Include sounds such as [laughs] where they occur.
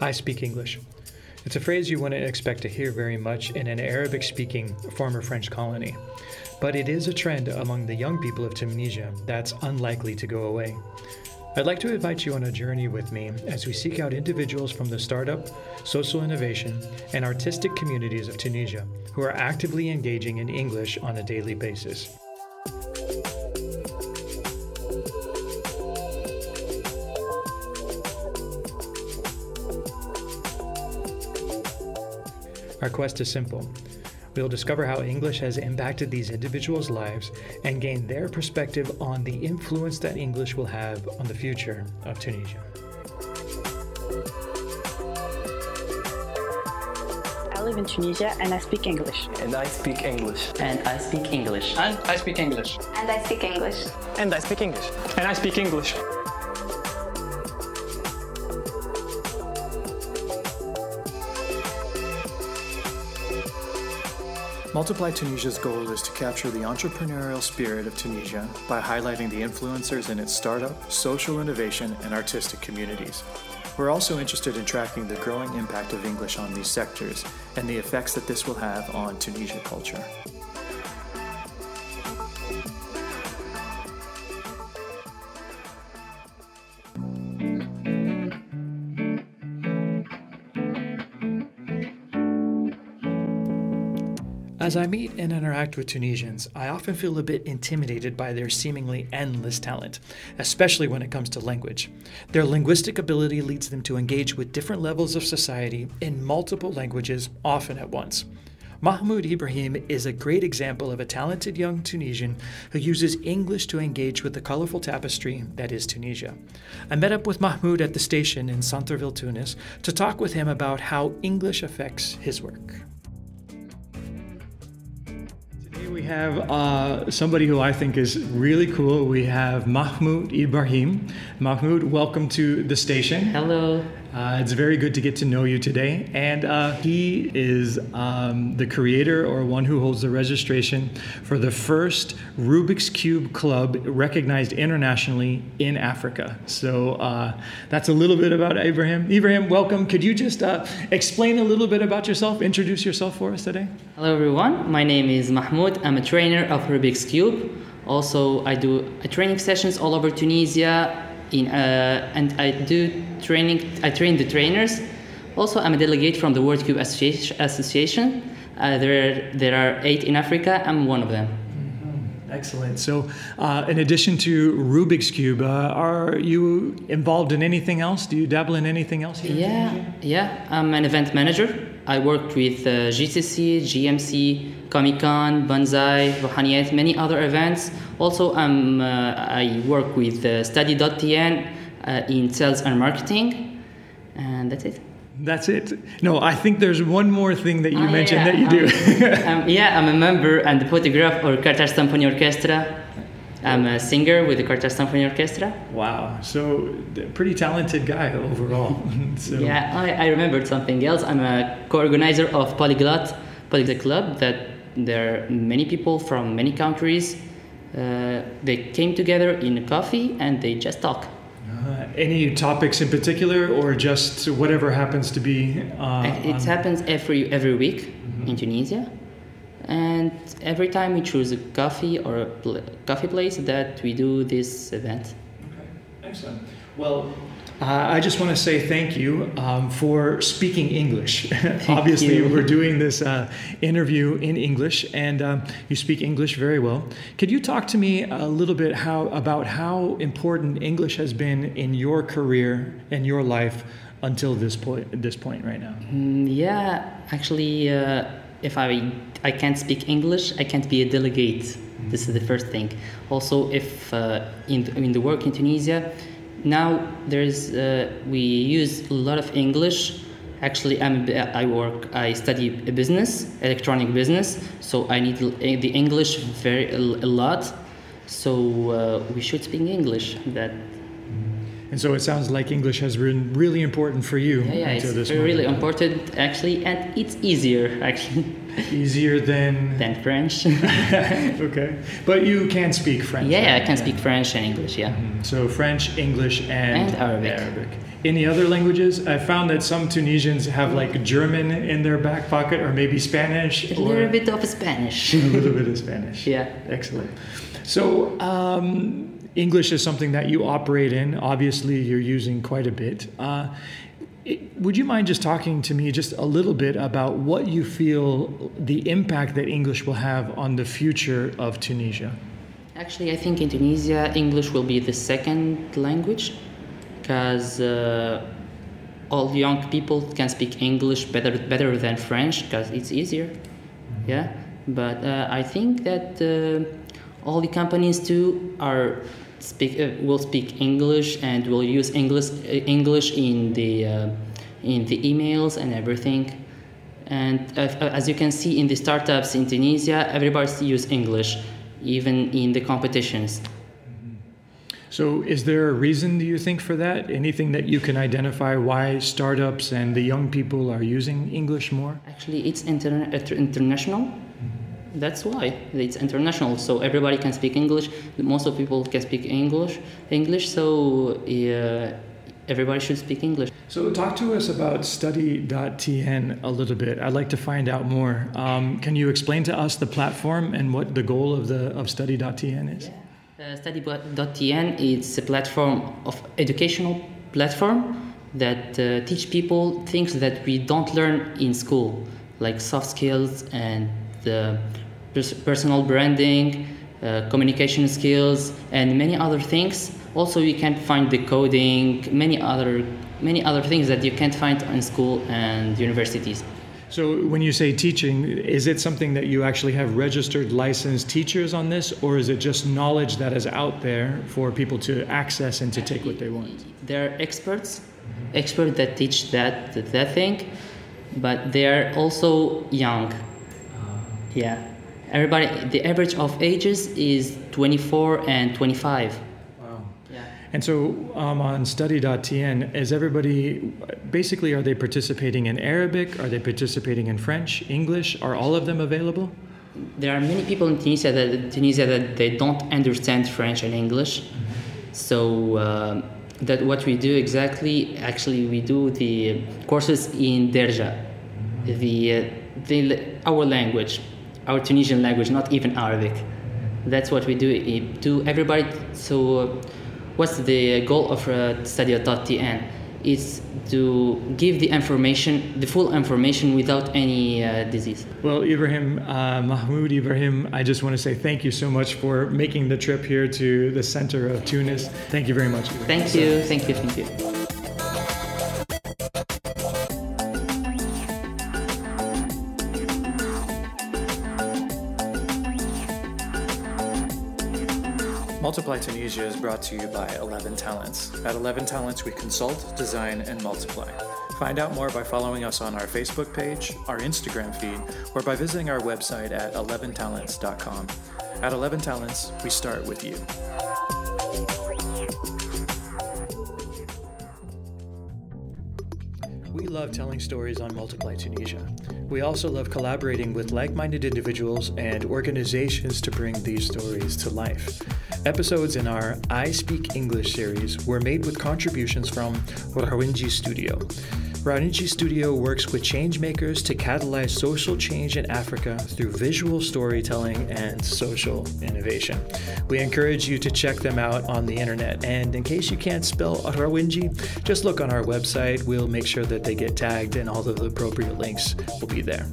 I speak English. It's a phrase you wouldn't expect to hear very much in an Arabic speaking former French colony. But it is a trend among the young people of Tunisia that's unlikely to go away. I'd like to invite you on a journey with me as we seek out individuals from the startup, social innovation, and artistic communities of Tunisia who are actively engaging in English on a daily basis. Our quest is simple. We'll discover how English has impacted these individuals' lives and gain their perspective on the influence that English will have on the future of Tunisia. I live in Tunisia and I speak English. And I speak English. And I speak English. And I speak English. And I speak English. And I speak English. And I speak English. Multiply Tunisia's goal is to capture the entrepreneurial spirit of Tunisia by highlighting the influencers in its startup, social innovation, and artistic communities. We're also interested in tracking the growing impact of English on these sectors and the effects that this will have on Tunisian culture. As I meet and interact with Tunisians, I often feel a bit intimidated by their seemingly endless talent, especially when it comes to language. Their linguistic ability leads them to engage with different levels of society in multiple languages, often at once. Mahmoud Ibrahim is a great example of a talented young Tunisian who uses English to engage with the colorful tapestry that is Tunisia. I met up with Mahmoud at the station in Centreville, Tunis, to talk with him about how English affects his work we have uh, somebody who I think is really cool. We have Mahmoud Ibrahim. Mahmoud, welcome to the station. Hello. Uh, it's very good to get to know you today. And uh, he is um, the creator or one who holds the registration for the first Rubik's Cube Club recognized internationally in Africa. So uh, that's a little bit about Ibrahim. Ibrahim, welcome. Could you just uh, explain a little bit about yourself, introduce yourself for us today? Hello, everyone. My name is Mahmoud. I'm a trainer of Rubik's Cube. Also, I do training sessions all over Tunisia in uh, and I do training. I train the trainers. Also, I'm a delegate from the World Cube Association. Uh, there, there are eight in Africa. I'm one of them. Mm-hmm. Excellent. So, uh, in addition to Rubik's Cube, uh, are you involved in anything else? Do you dabble in anything else? Here yeah, yeah. I'm an event manager. I worked with uh, GCC, GMC, Comic Con, Banzai, Rohaniyat, many other events. Also, um, uh, I work with uh, Study.tn uh, in sales and marketing, and that's it. That's it. No, I think there's one more thing that you mentioned yeah. that you do. Um, [laughs] um, yeah, I'm a member and the photograph of Qatar Symphony Orchestra. I'm a singer with the Qatar Symphony Orchestra. Wow, so pretty talented guy overall. [laughs] so. Yeah, I, I remembered something else. I'm a co-organizer of Polyglot Polyglot Club. That there are many people from many countries uh, they came together in a coffee and they just talk. Uh, any topics in particular, or just whatever happens to be? Uh, it happens every every week mm-hmm. in Tunisia, and every time we choose a coffee or a pl- coffee place that we do this event. Okay, excellent. Well, uh, I just want to say thank you um, for speaking English. [laughs] Obviously, you. we're doing this uh, interview in English, and um, you speak English very well. Could you talk to me a little bit how about how important English has been in your career and your life until this point? This point right now. Mm, yeah, actually, uh, if I I can't speak English, I can't be a delegate. Mm-hmm. This is the first thing. Also, if uh, in in the work in Tunisia now there's uh, we use a lot of English. Actually, I'm I work I study a business, electronic business, so I need the English very a, lot. So uh, we should speak English. That. And so it sounds like English has been really important for you. Yeah, yeah it's really important actually, and it's easier [laughs] actually. Easier than than French. [laughs] okay, but you can speak French. Yeah, right? I can speak French and English. Yeah. Mm-hmm. So French, English, and, and Arabic. Arabic. Any other languages? I found that some Tunisians have like German in their back pocket or maybe Spanish. A little bit of Spanish. [laughs] a little bit of Spanish. [laughs] Yeah. Excellent. So, um, English is something that you operate in. Obviously, you're using quite a bit. Uh, it, would you mind just talking to me just a little bit about what you feel the impact that English will have on the future of Tunisia? Actually, I think in Tunisia, English will be the second language because uh, all young people can speak English better better than French because it's easier. Mm-hmm. Yeah, but uh, I think that uh, all the companies too are speak uh, will speak English and will use English uh, English in the uh, in the emails and everything. And as you can see in the startups in Tunisia, everybody use English, even in the competitions. So, is there a reason, do you think, for that? Anything that you can identify why startups and the young people are using English more? Actually, it's interna- international. That's why it's international. So everybody can speak English. Most of people can speak English. English. So uh, everybody should speak English. So talk to us about study.tn a little bit. I'd like to find out more. Um, can you explain to us the platform and what the goal of the of study.tn is? Yeah. Uh, Study.tn is a platform of educational platform that uh, teach people things that we don't learn in school, like soft skills and uh, personal branding, uh, communication skills, and many other things. Also, you can find the coding, many other many other things that you can't find in school and universities. So, when you say teaching, is it something that you actually have registered licensed teachers on this, or is it just knowledge that is out there for people to access and to take what they want? There are experts, experts that teach that that thing, but they are also young. Yeah, everybody. The average of ages is 24 and 25. And so um, on study.tn, is everybody basically are they participating in Arabic? Are they participating in French, English? Are all of them available? There are many people in Tunisia that Tunisia that they don't understand French and English. Mm-hmm. So uh, that what we do exactly, actually, we do the courses in Derja, mm-hmm. the, uh, the our language, our Tunisian language, not even Arabic. That's what we do to everybody. So. What's the goal of uh, study.tn? Is to give the information, the full information without any uh, disease. Well, Ibrahim, uh, Mahmoud Ibrahim, I just want to say thank you so much for making the trip here to the center of Tunis. Thank you very much. Ibrahim. Thank you, thank you, thank you. Multiply Tunisia is brought to you by 11 Talents. At 11 Talents, we consult, design, and multiply. Find out more by following us on our Facebook page, our Instagram feed, or by visiting our website at 11talents.com. At 11 Talents, we start with you. We love telling stories on Multiply Tunisia. We also love collaborating with like minded individuals and organizations to bring these stories to life. Episodes in our I Speak English series were made with contributions from Rawinji Studio. Rawinji Studio works with changemakers to catalyze social change in Africa through visual storytelling and social innovation. We encourage you to check them out on the internet. And in case you can't spell Rawinji, just look on our website. We'll make sure that they get tagged and all of the appropriate links will be there.